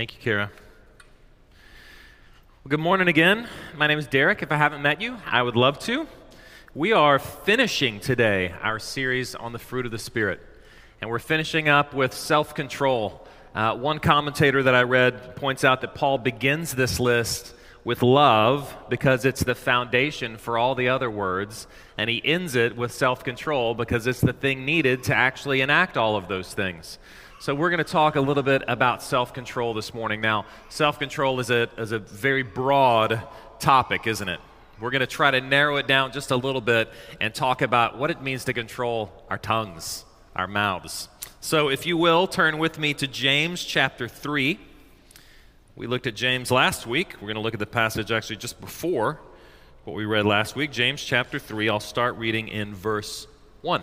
Thank you, Kara. Well, good morning again. My name is Derek. If I haven't met you, I would love to. We are finishing today our series on the fruit of the Spirit, and we're finishing up with self control. Uh, one commentator that I read points out that Paul begins this list with love because it's the foundation for all the other words, and he ends it with self control because it's the thing needed to actually enact all of those things. So, we're going to talk a little bit about self control this morning. Now, self control is a, is a very broad topic, isn't it? We're going to try to narrow it down just a little bit and talk about what it means to control our tongues, our mouths. So, if you will, turn with me to James chapter 3. We looked at James last week. We're going to look at the passage actually just before what we read last week. James chapter 3. I'll start reading in verse 1.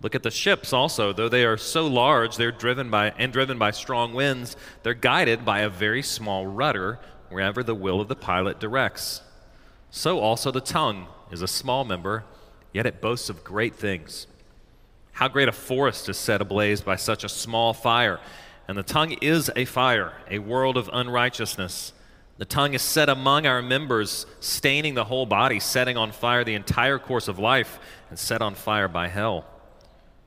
Look at the ships also. Though they are so large, they're driven by and driven by strong winds, they're guided by a very small rudder wherever the will of the pilot directs. So also the tongue is a small member, yet it boasts of great things. How great a forest is set ablaze by such a small fire. And the tongue is a fire, a world of unrighteousness. The tongue is set among our members, staining the whole body, setting on fire the entire course of life, and set on fire by hell.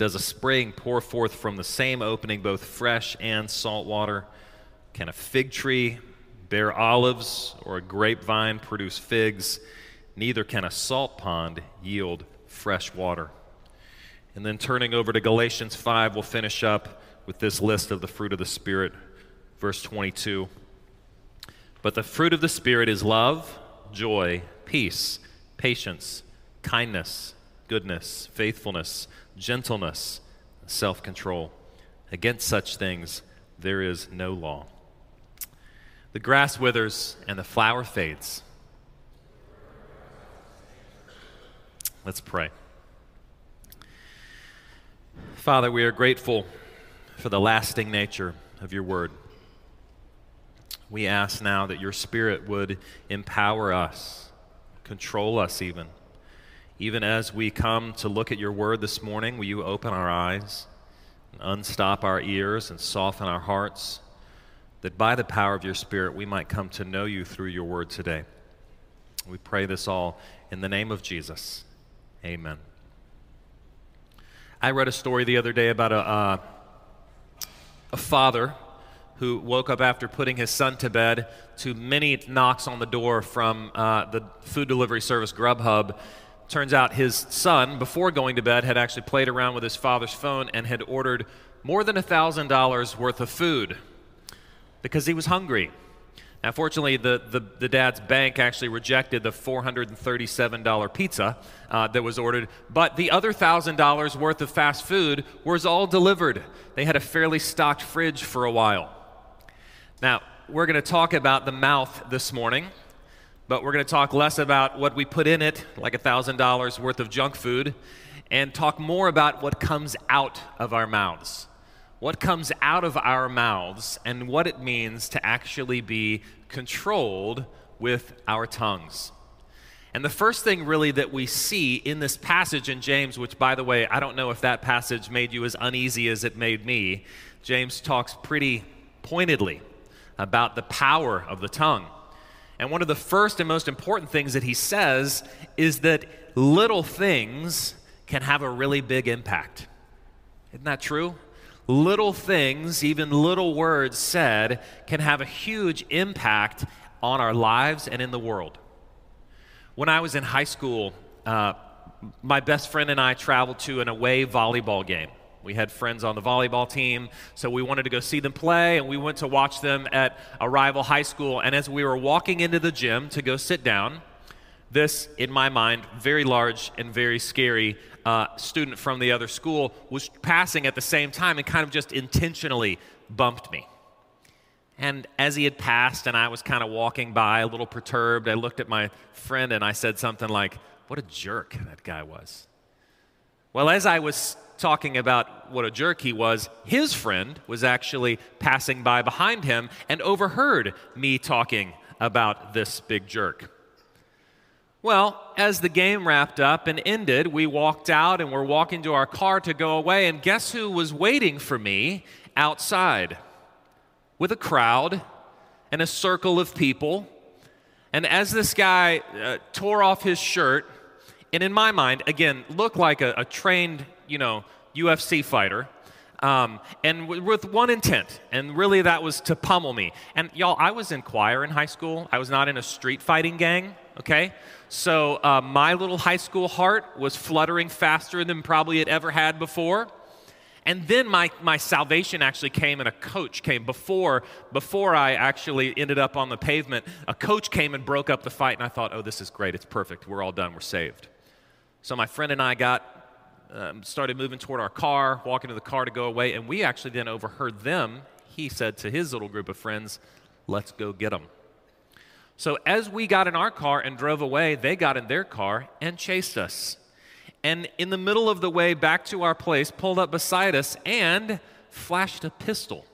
Does a spring pour forth from the same opening both fresh and salt water? Can a fig tree bear olives or a grapevine produce figs? Neither can a salt pond yield fresh water. And then turning over to Galatians 5, we'll finish up with this list of the fruit of the Spirit, verse 22. But the fruit of the Spirit is love, joy, peace, patience, kindness, goodness, faithfulness gentleness, self control. Against such things there is no law. The grass withers and the flower fades. Let's pray. Father, we are grateful for the lasting nature of your word. We ask now that your spirit would empower us, control us even even as we come to look at your word this morning, will you open our eyes, and unstop our ears, and soften our hearts, that by the power of your Spirit we might come to know you through your word today? We pray this all in the name of Jesus. Amen. I read a story the other day about a, uh, a father who woke up after putting his son to bed to many knocks on the door from uh, the food delivery service Grubhub Turns out his son, before going to bed, had actually played around with his father's phone and had ordered more than $1,000 worth of food because he was hungry. Now, fortunately, the, the, the, dad's bank actually rejected the $437 pizza uh, that was ordered, but the other $1,000 worth of fast food was all delivered. They had a fairly stocked fridge for a while. Now, we're going to talk about the mouth this morning but we're going to talk less about what we put in it, like $1,000 worth of junk food, and talk more about what comes out of our mouths. What comes out of our mouths and what it means to actually be controlled with our tongues. And the first thing, really, that we see in this passage in James, which, by the way, I don't know if that passage made you as uneasy as it made me, James talks pretty pointedly about the power of the tongue. And one of the first and most important things that he says is that little things can have a really big impact. Isn't that true? Little things, even little words said, can have a huge impact on our lives and in the world. When I was in high school, uh, my best friend and I traveled to an away volleyball game. We had friends on the volleyball team, so we wanted to go see them play, and we went to watch them at a rival high school. And as we were walking into the gym to go sit down, this, in my mind, very large and very scary uh, student from the other school was passing at the same time and kind of just intentionally bumped me. And as he had passed and I was kind of walking by a little perturbed, I looked at my friend and I said something like, What a jerk that guy was. Well, as I was talking about what a jerk he was, his friend was actually passing by behind him and overheard me talking about this big jerk. Well, as the game wrapped up and ended, we walked out and we're walking to our car to go away, and guess who was waiting for me outside? With a crowd and a circle of people. And as this guy uh, tore off his shirt, and in my mind, again, looked like a, a trained, you know, UFC fighter, um, and w- with one intent, and really that was to pummel me. And y'all, I was in choir in high school. I was not in a street fighting gang, okay? So uh, my little high school heart was fluttering faster than probably it ever had before. And then my, my salvation actually came, and a coach came before, before I actually ended up on the pavement. A coach came and broke up the fight, and I thought, oh, this is great. It's perfect. We're all done. We're saved. So my friend and I got um, started moving toward our car, walking to the car to go away, and we actually then overheard them. He said to his little group of friends, Let's go get them. So as we got in our car and drove away, they got in their car and chased us. And in the middle of the way back to our place, pulled up beside us and flashed a pistol.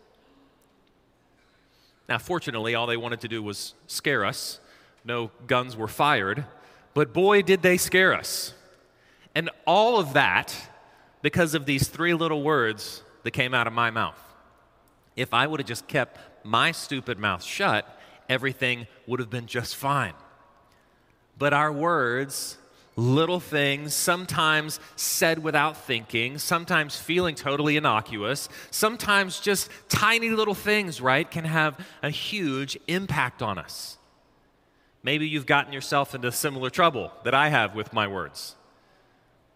Now, fortunately, all they wanted to do was scare us. No guns were fired, but boy, did they scare us. And all of that because of these three little words that came out of my mouth. If I would have just kept my stupid mouth shut, everything would have been just fine. But our words, little things, sometimes said without thinking, sometimes feeling totally innocuous, sometimes just tiny little things, right, can have a huge impact on us. Maybe you've gotten yourself into similar trouble that I have with my words.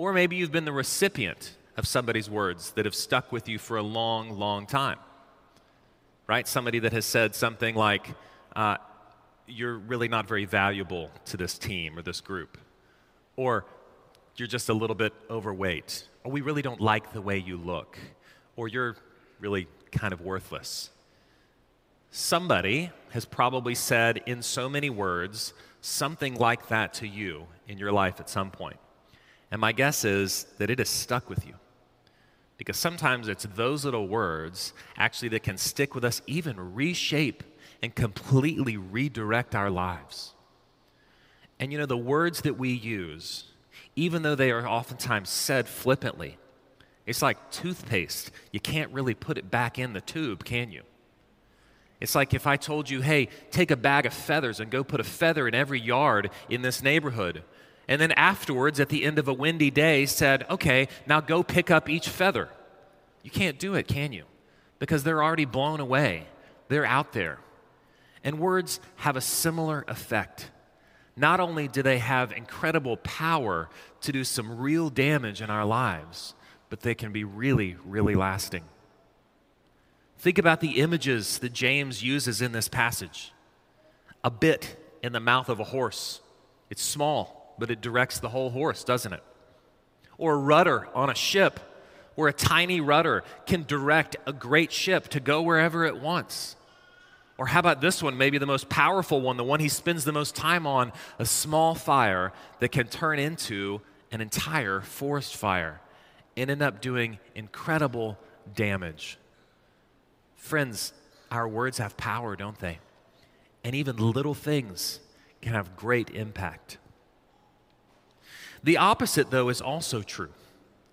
Or maybe you've been the recipient of somebody's words that have stuck with you for a long, long time. Right? Somebody that has said something like, uh, You're really not very valuable to this team or this group. Or you're just a little bit overweight. Or we really don't like the way you look. Or you're really kind of worthless. Somebody has probably said in so many words something like that to you in your life at some point. And my guess is that it has stuck with you. Because sometimes it's those little words actually that can stick with us, even reshape and completely redirect our lives. And you know, the words that we use, even though they are oftentimes said flippantly, it's like toothpaste. You can't really put it back in the tube, can you? It's like if I told you, hey, take a bag of feathers and go put a feather in every yard in this neighborhood and then afterwards, at the end of a windy day, said, Okay, now go pick up each feather. You can't do it, can you? Because they're already blown away, they're out there. And words have a similar effect. Not only do they have incredible power to do some real damage in our lives, but they can be really, really lasting. Think about the images that James uses in this passage a bit in the mouth of a horse, it's small but it directs the whole horse, doesn't it? Or a rudder on a ship, where a tiny rudder can direct a great ship to go wherever it wants. Or how about this one, maybe the most powerful one, the one he spends the most time on, a small fire that can turn into an entire forest fire and end up doing incredible damage. Friends, our words have power, don't they? And even little things can have great impact. The opposite, though, is also true.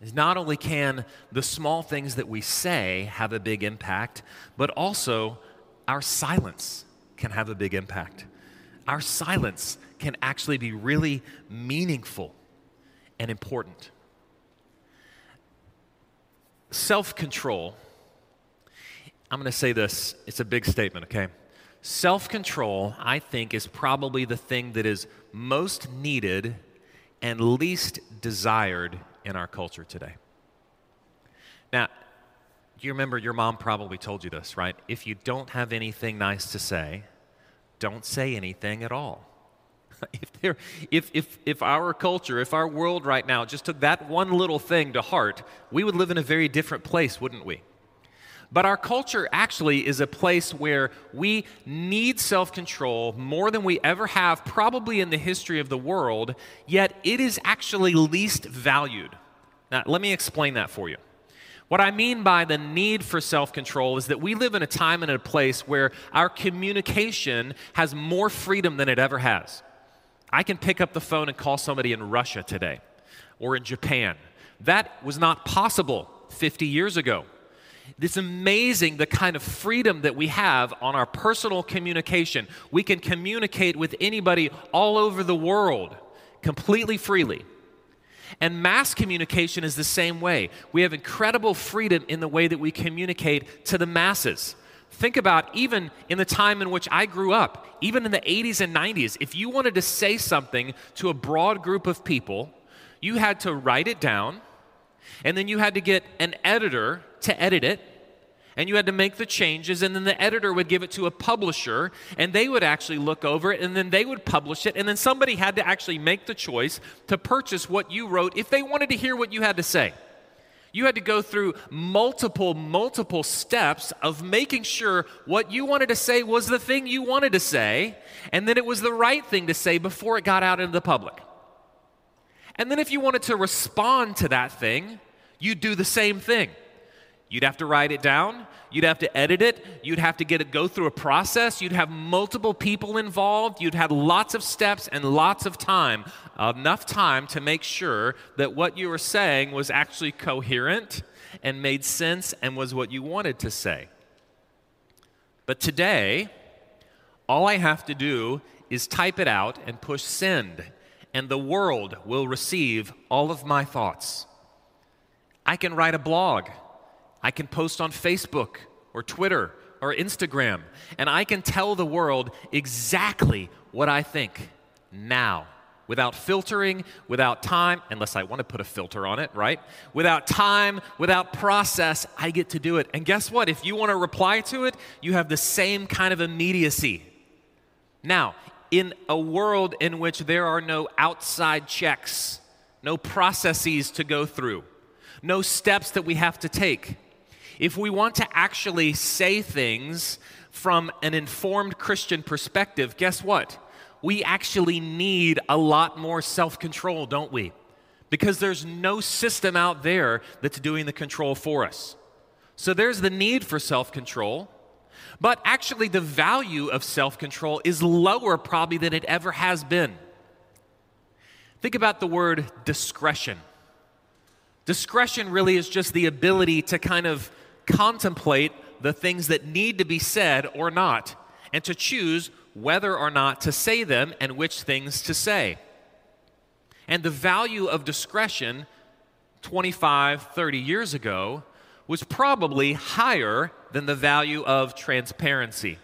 Is not only can the small things that we say have a big impact, but also our silence can have a big impact. Our silence can actually be really meaningful and important. Self control, I'm going to say this, it's a big statement, okay? Self control, I think, is probably the thing that is most needed and least desired in our culture today. Now, you remember your mom probably told you this, right? If you don't have anything nice to say, don't say anything at all. if, there, if, if, if our culture, if our world right now just took that one little thing to heart, we would live in a very different place, wouldn't we? But our culture actually is a place where we need self control more than we ever have, probably in the history of the world, yet it is actually least valued. Now, let me explain that for you. What I mean by the need for self control is that we live in a time and a place where our communication has more freedom than it ever has. I can pick up the phone and call somebody in Russia today or in Japan. That was not possible 50 years ago. It's amazing the kind of freedom that we have on our personal communication. We can communicate with anybody all over the world completely freely. And mass communication is the same way. We have incredible freedom in the way that we communicate to the masses. Think about even in the time in which I grew up, even in the 80s and 90s, if you wanted to say something to a broad group of people, you had to write it down, and then you had to get an editor to edit it, and you had to make the changes, and then the editor would give it to a publisher, and they would actually look over it, and then they would publish it, and then somebody had to actually make the choice to purchase what you wrote if they wanted to hear what you had to say. You had to go through multiple, multiple steps of making sure what you wanted to say was the thing you wanted to say, and then it was the right thing to say before it got out into the public. And then if you wanted to respond to that thing, you'd do the same thing. You'd have to write it down. You'd have to edit it. You'd have to get it go through a process. You'd have multiple people involved. You'd have lots of steps and lots of time, enough time to make sure that what you were saying was actually coherent and made sense and was what you wanted to say. But today, all I have to do is type it out and push send, and the world will receive all of my thoughts. I can write a blog I can post on Facebook or Twitter or Instagram, and I can tell the world exactly what I think now without filtering, without time, unless I want to put a filter on it, right? Without time, without process, I get to do it. And guess what? If you want to reply to it, you have the same kind of immediacy. Now, in a world in which there are no outside checks, no processes to go through, no steps that we have to take, if we want to actually say things from an informed Christian perspective, guess what? We actually need a lot more self control, don't we? Because there's no system out there that's doing the control for us. So there's the need for self control, but actually, the value of self control is lower probably than it ever has been. Think about the word discretion. Discretion really is just the ability to kind of contemplate the things that need to be said or not, and to choose whether or not to say them and which things to say. And the value of discretion 25, 30 years ago was probably higher than the value of transparency.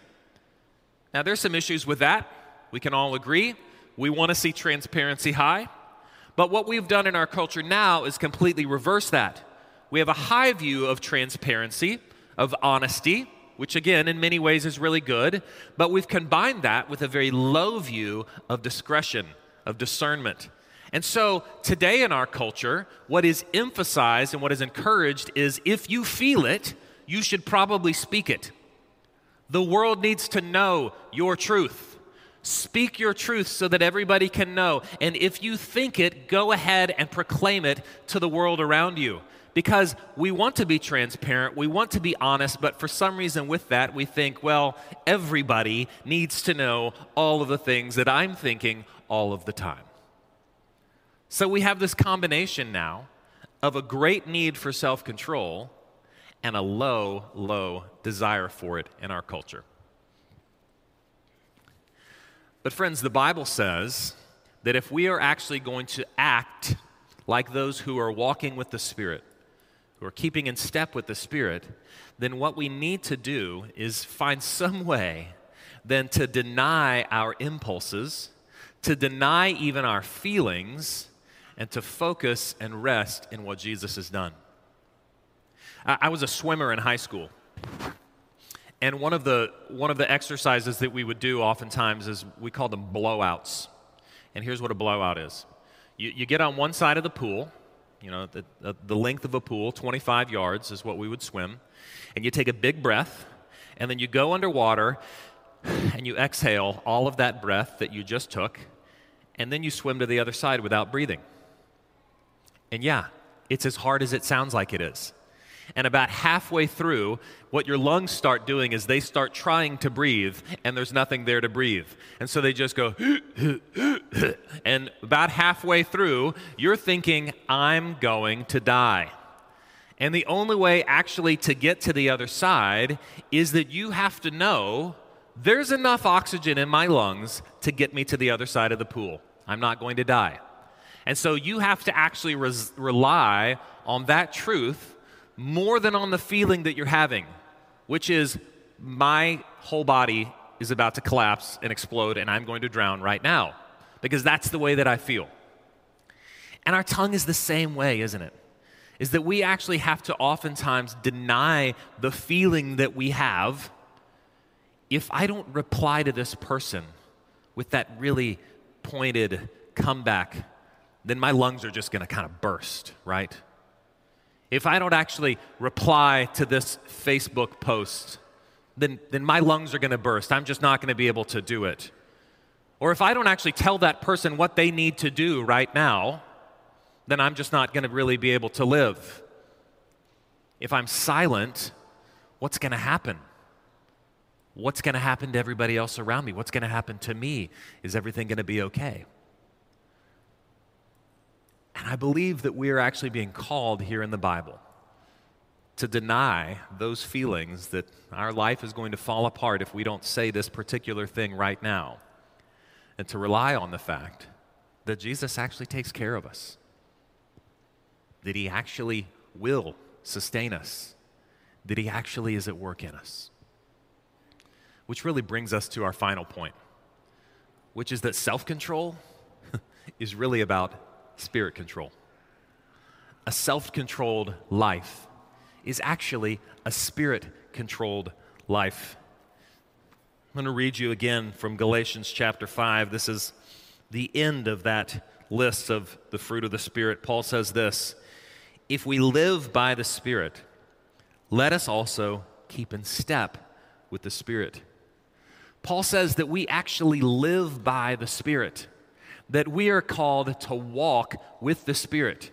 Now, there's some issues with that. We can all agree. We want to see transparency high. But what we've done in our culture now is completely reverse that. We have a high view of transparency, of honesty, which again, in many ways, is really good, but we've combined that with a very low view of discretion, of discernment. And so, today in our culture, what is emphasized and what is encouraged is if you feel it, you should probably speak it. The world needs to know your truth. Speak your truth so that everybody can know. And if you think it, go ahead and proclaim it to the world around you because we want to be transparent, we want to be honest, but for some reason with that, we think, well, everybody needs to know all of the things that I'm thinking all of the time. So we have this combination now of a great need for self control and a low, low desire for it in our culture. But, friends, the Bible says that if we are actually going to act like those who are walking with the Spirit, who are keeping in step with the Spirit, then what we need to do is find some way then to deny our impulses, to deny even our feelings, and to focus and rest in what Jesus has done. I, I was a swimmer in high school. And one of, the, one of the exercises that we would do oftentimes is we call them blowouts. And here's what a blowout is you, you get on one side of the pool, you know, the, the, length of a pool, 25 yards is what we would swim, and you take a big breath, and then you go underwater and you exhale all of that breath that you just took, and then you swim to the other side without breathing. And yeah, it's as hard as it sounds like it is. And about halfway through, what your lungs start doing is they start trying to breathe, and there's nothing there to breathe. And so they just go, and about halfway through, you're thinking, I'm going to die. And the only way actually to get to the other side is that you have to know there's enough oxygen in my lungs to get me to the other side of the pool. I'm not going to die. And so you have to actually res- rely on that truth more than on the feeling that you're having, which is my whole body is about to collapse and explode and I'm going to drown right now because that's the way that I feel. And our tongue is the same way, isn't it? Is that we actually have to oftentimes deny the feeling that we have if I don't reply to this person with that really pointed comeback, then my lungs are just to kind of burst, right? If I don't actually reply to this Facebook post, then, then my lungs are going to burst. I'm just not going to be able to do it. Or if I don't actually tell that person what they need to do right now, then I'm just not going to really be able to live. If I'm silent, what's going to happen? What's going to happen to everybody else around me? What's going to happen to me? Is everything going to be okay? And I believe that we are actually being called here in the Bible to deny those feelings that our life is going to fall apart if we don't say this particular thing right now, and to rely on the fact that Jesus actually takes care of us, that He actually will sustain us, that He actually is at work in us. Which really brings us to our final point, which is that self control is really about spirit control. A self controlled life is actually a spirit controlled life. I'm going to read you again from Galatians chapter 5. This is the end of that list of the fruit of the Spirit. Paul says this If we live by the Spirit, let us also keep in step with the Spirit. Paul says that we actually live by the Spirit that we are called to walk with the Spirit.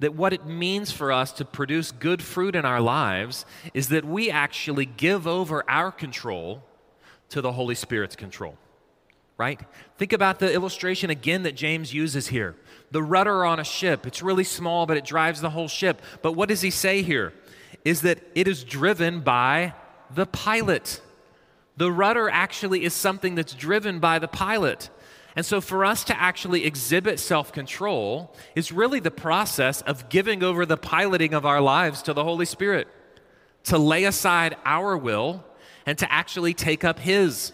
That what it means for us to produce good fruit in our lives is that we actually give over our control to the Holy Spirit's control. Right? Think about the illustration again that James uses here. The rudder on a ship, it's really small, but it drives the whole ship. But what does he say here? Is that it is driven by the pilot. The rudder actually is something that's driven by the pilot. And so, for us to actually exhibit self control is really the process of giving over the piloting of our lives to the Holy Spirit, to lay aside our will and to actually take up His.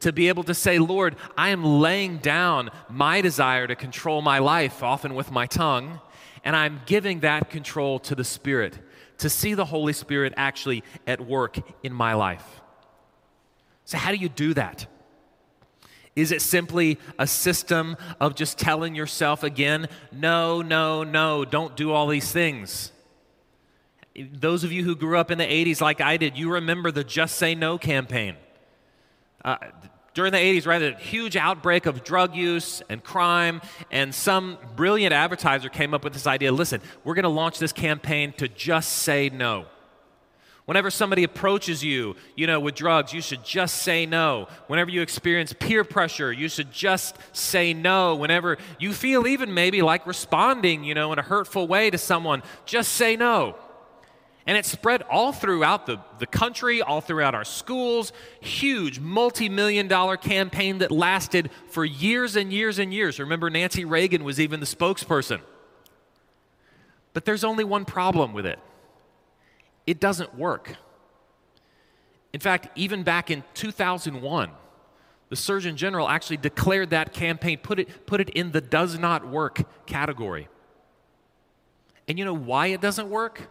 To be able to say, Lord, I am laying down my desire to control my life, often with my tongue, and I'm giving that control to the Spirit, to see the Holy Spirit actually at work in my life. So, how do you do that? Is it simply a system of just telling yourself again, no, no, no, don't do all these things? Those of you who grew up in the 80s like I did, you remember the Just Say No campaign. Uh, during the 80s, right, a huge outbreak of drug use and crime, and some brilliant advertiser came up with this idea listen, we're going to launch this campaign to just say no. Whenever somebody approaches you, you know, with drugs, you should just say no. Whenever you experience peer pressure, you should just say no. Whenever you feel even maybe like responding, you know, in a hurtful way to someone, just say no. And it spread all throughout the, the country, all throughout our schools. Huge, multi million dollar campaign that lasted for years and years and years. Remember, Nancy Reagan was even the spokesperson. But there's only one problem with it it doesn't work. In fact, even back in 2001, the Surgeon General actually declared that campaign, put it, put it in the does not work category. And you know why it doesn't work?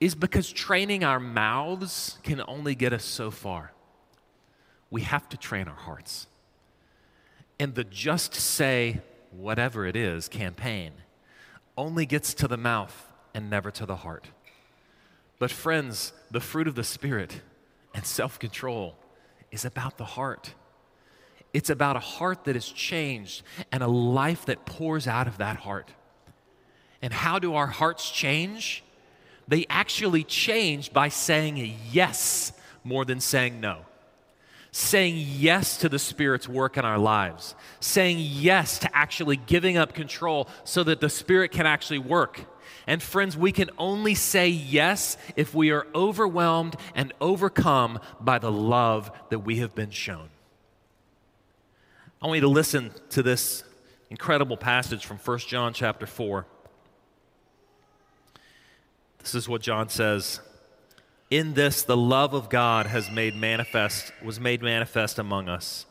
Is because training our mouths can only get us so far. We have to train our hearts. And the just say whatever it is campaign only gets to the mouth and never to the heart. But, friends, the fruit of the Spirit and self control is about the heart. It's about a heart that is changed and a life that pours out of that heart. And how do our hearts change? They actually change by saying yes more than saying no. Saying yes to the Spirit's work in our lives. Saying yes to actually giving up control so that the Spirit can actually work. And friends, we can only say yes if we are overwhelmed and overcome by the love that we have been shown. I want you to listen to this incredible passage from 1 John chapter 4. This is what John says. In this the love of God has made manifest was made manifest among us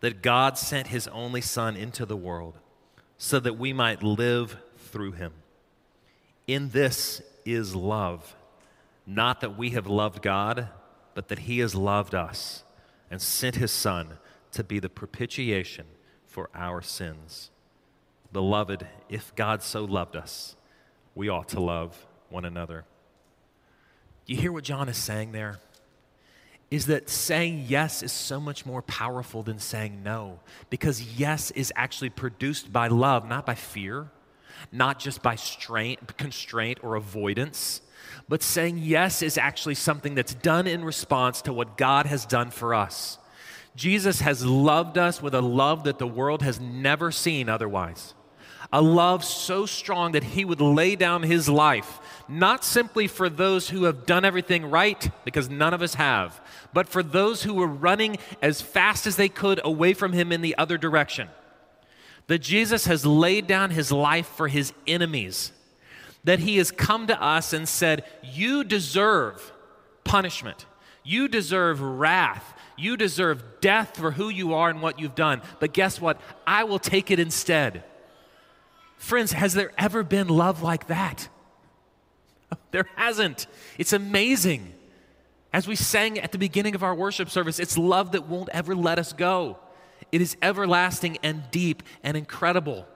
that God sent his only son into the world so that we might live through him. In this is love, not that we have loved God, but that he has loved us and sent his son to be the propitiation for our sins. Beloved, if God so loved us, we ought to love one another. You hear what John is saying there? Is that saying yes is so much more powerful than saying no. Because yes is actually produced by love, not by fear, not just by strain, constraint or avoidance. But saying yes is actually something that's done in response to what God has done for us. Jesus has loved us with a love that the world has never seen otherwise. A love so strong that he would lay down his life, not simply for those who have done everything right, because none of us have, but for those who were running as fast as they could away from him in the other direction. That Jesus has laid down his life for his enemies. That he has come to us and said, You deserve punishment. You deserve wrath. You deserve death for who you are and what you've done. But guess what? I will take it instead. Friends, has there ever been love like that? There hasn't. It's amazing. As we sang at the beginning of our worship service, it's love that won't ever let us go. It is everlasting and deep and incredible.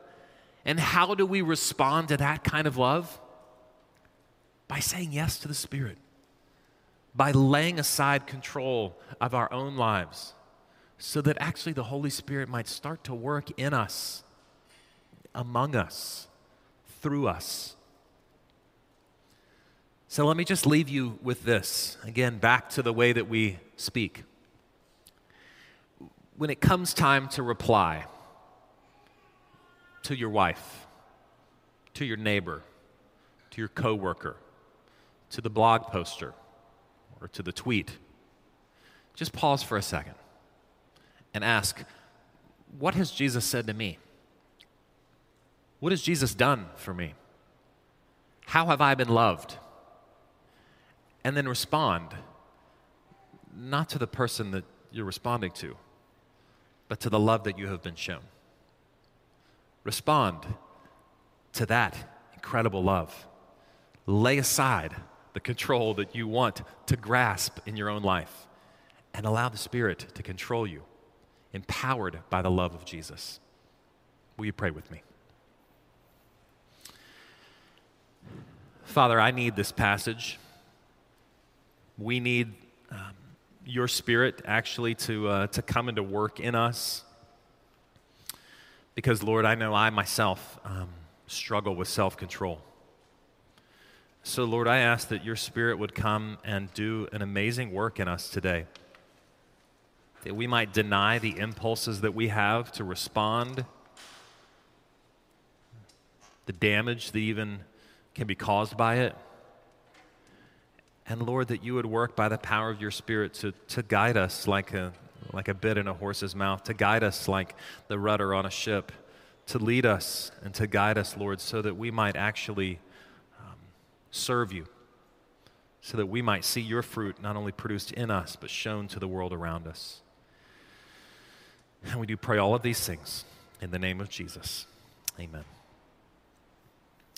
And how do we respond to that kind of love? By saying yes to the Spirit by laying aside control of our own lives so that actually the Holy Spirit might start to work in us, among us, through us. So let me just leave you with this. Again, back to the way that we speak. When it comes time to reply to your wife, to your neighbor, to your coworker, to the blog poster, or to the tweet, just pause for a second and ask, What has Jesus said to me? What has Jesus done for me? How have I been loved? And then respond, not to the person that you're responding to, but to the love that you have been shown. Respond to that incredible love. Lay aside the control that you want to grasp in your own life, and allow the Spirit to control you, empowered by the love of Jesus. Will you pray with me? Father, I need this passage. We need um, your Spirit actually to, uh, to come into work in us. Because, Lord, I know I myself um, struggle with self control. So, Lord, I ask that your Spirit would come and do an amazing work in us today. That we might deny the impulses that we have to respond, the damage that even can be caused by it. And Lord, that you would work by the power of your Spirit to, to guide us like a, like a bit in a horse's mouth, to guide us like the rudder on a ship, to lead us and to guide us, Lord, so that we might actually um, serve you, so that we might see your fruit not only produced in us, but shown to the world around us. And we do pray all of these things in the name of Jesus. Amen.